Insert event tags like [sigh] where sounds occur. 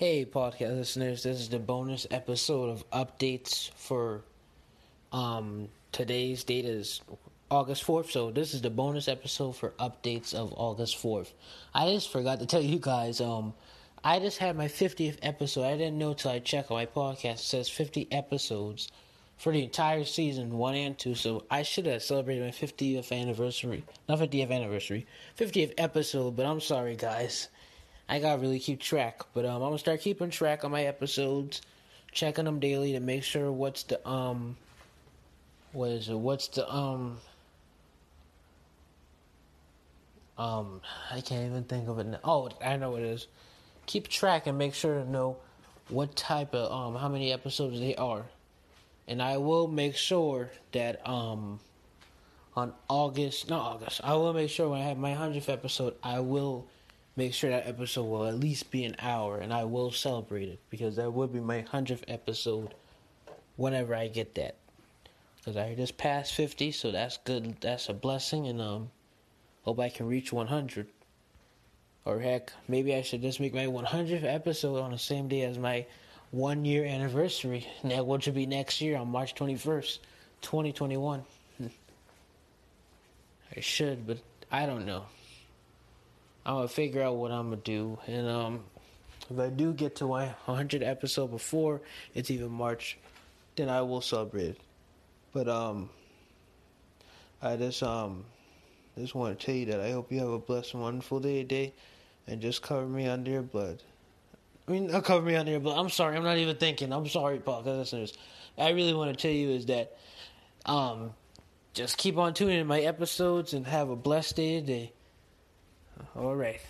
Hey, podcast listeners, this is the bonus episode of updates for um today's date is August 4th, so this is the bonus episode for updates of August 4th. I just forgot to tell you guys um I just had my 50th episode. I didn't know till I checked on my podcast. It says 50 episodes for the entire season, 1 and 2, so I should have celebrated my 50th anniversary. Not 50th anniversary, 50th episode, but I'm sorry guys. I gotta really keep track. But um, I'm gonna start keeping track on my episodes, checking them daily to make sure what's the um, what is it? What's the um, um, I can't even think of it. Now. Oh, I know what it is. Keep track and make sure to know what type of um, how many episodes they are, and I will make sure that um, on August, not August, I will make sure when I have my hundredth episode, I will make sure that episode will at least be an hour and I will celebrate it because that would be my 100th episode whenever I get that. Because I just passed 50, so that's good. That's a blessing, and um, hope I can reach 100. Or heck, maybe I should just make my 100th episode on the same day as my one year anniversary, [laughs] that which be next year on March 21st, 2021. [laughs] I should, but I don't know. Gonna figure out what I'm gonna do, and um, if I do get to my 100 episode before it's even March, then I will celebrate. But um, I just um, just want to tell you that I hope you have a blessed wonderful day today, and just cover me under your blood. I mean, cover me under your blood. I'm sorry, I'm not even thinking. I'm sorry, podcast listeners. I really want to tell you is that um, just keep on tuning in my episodes and have a blessed day today. All right.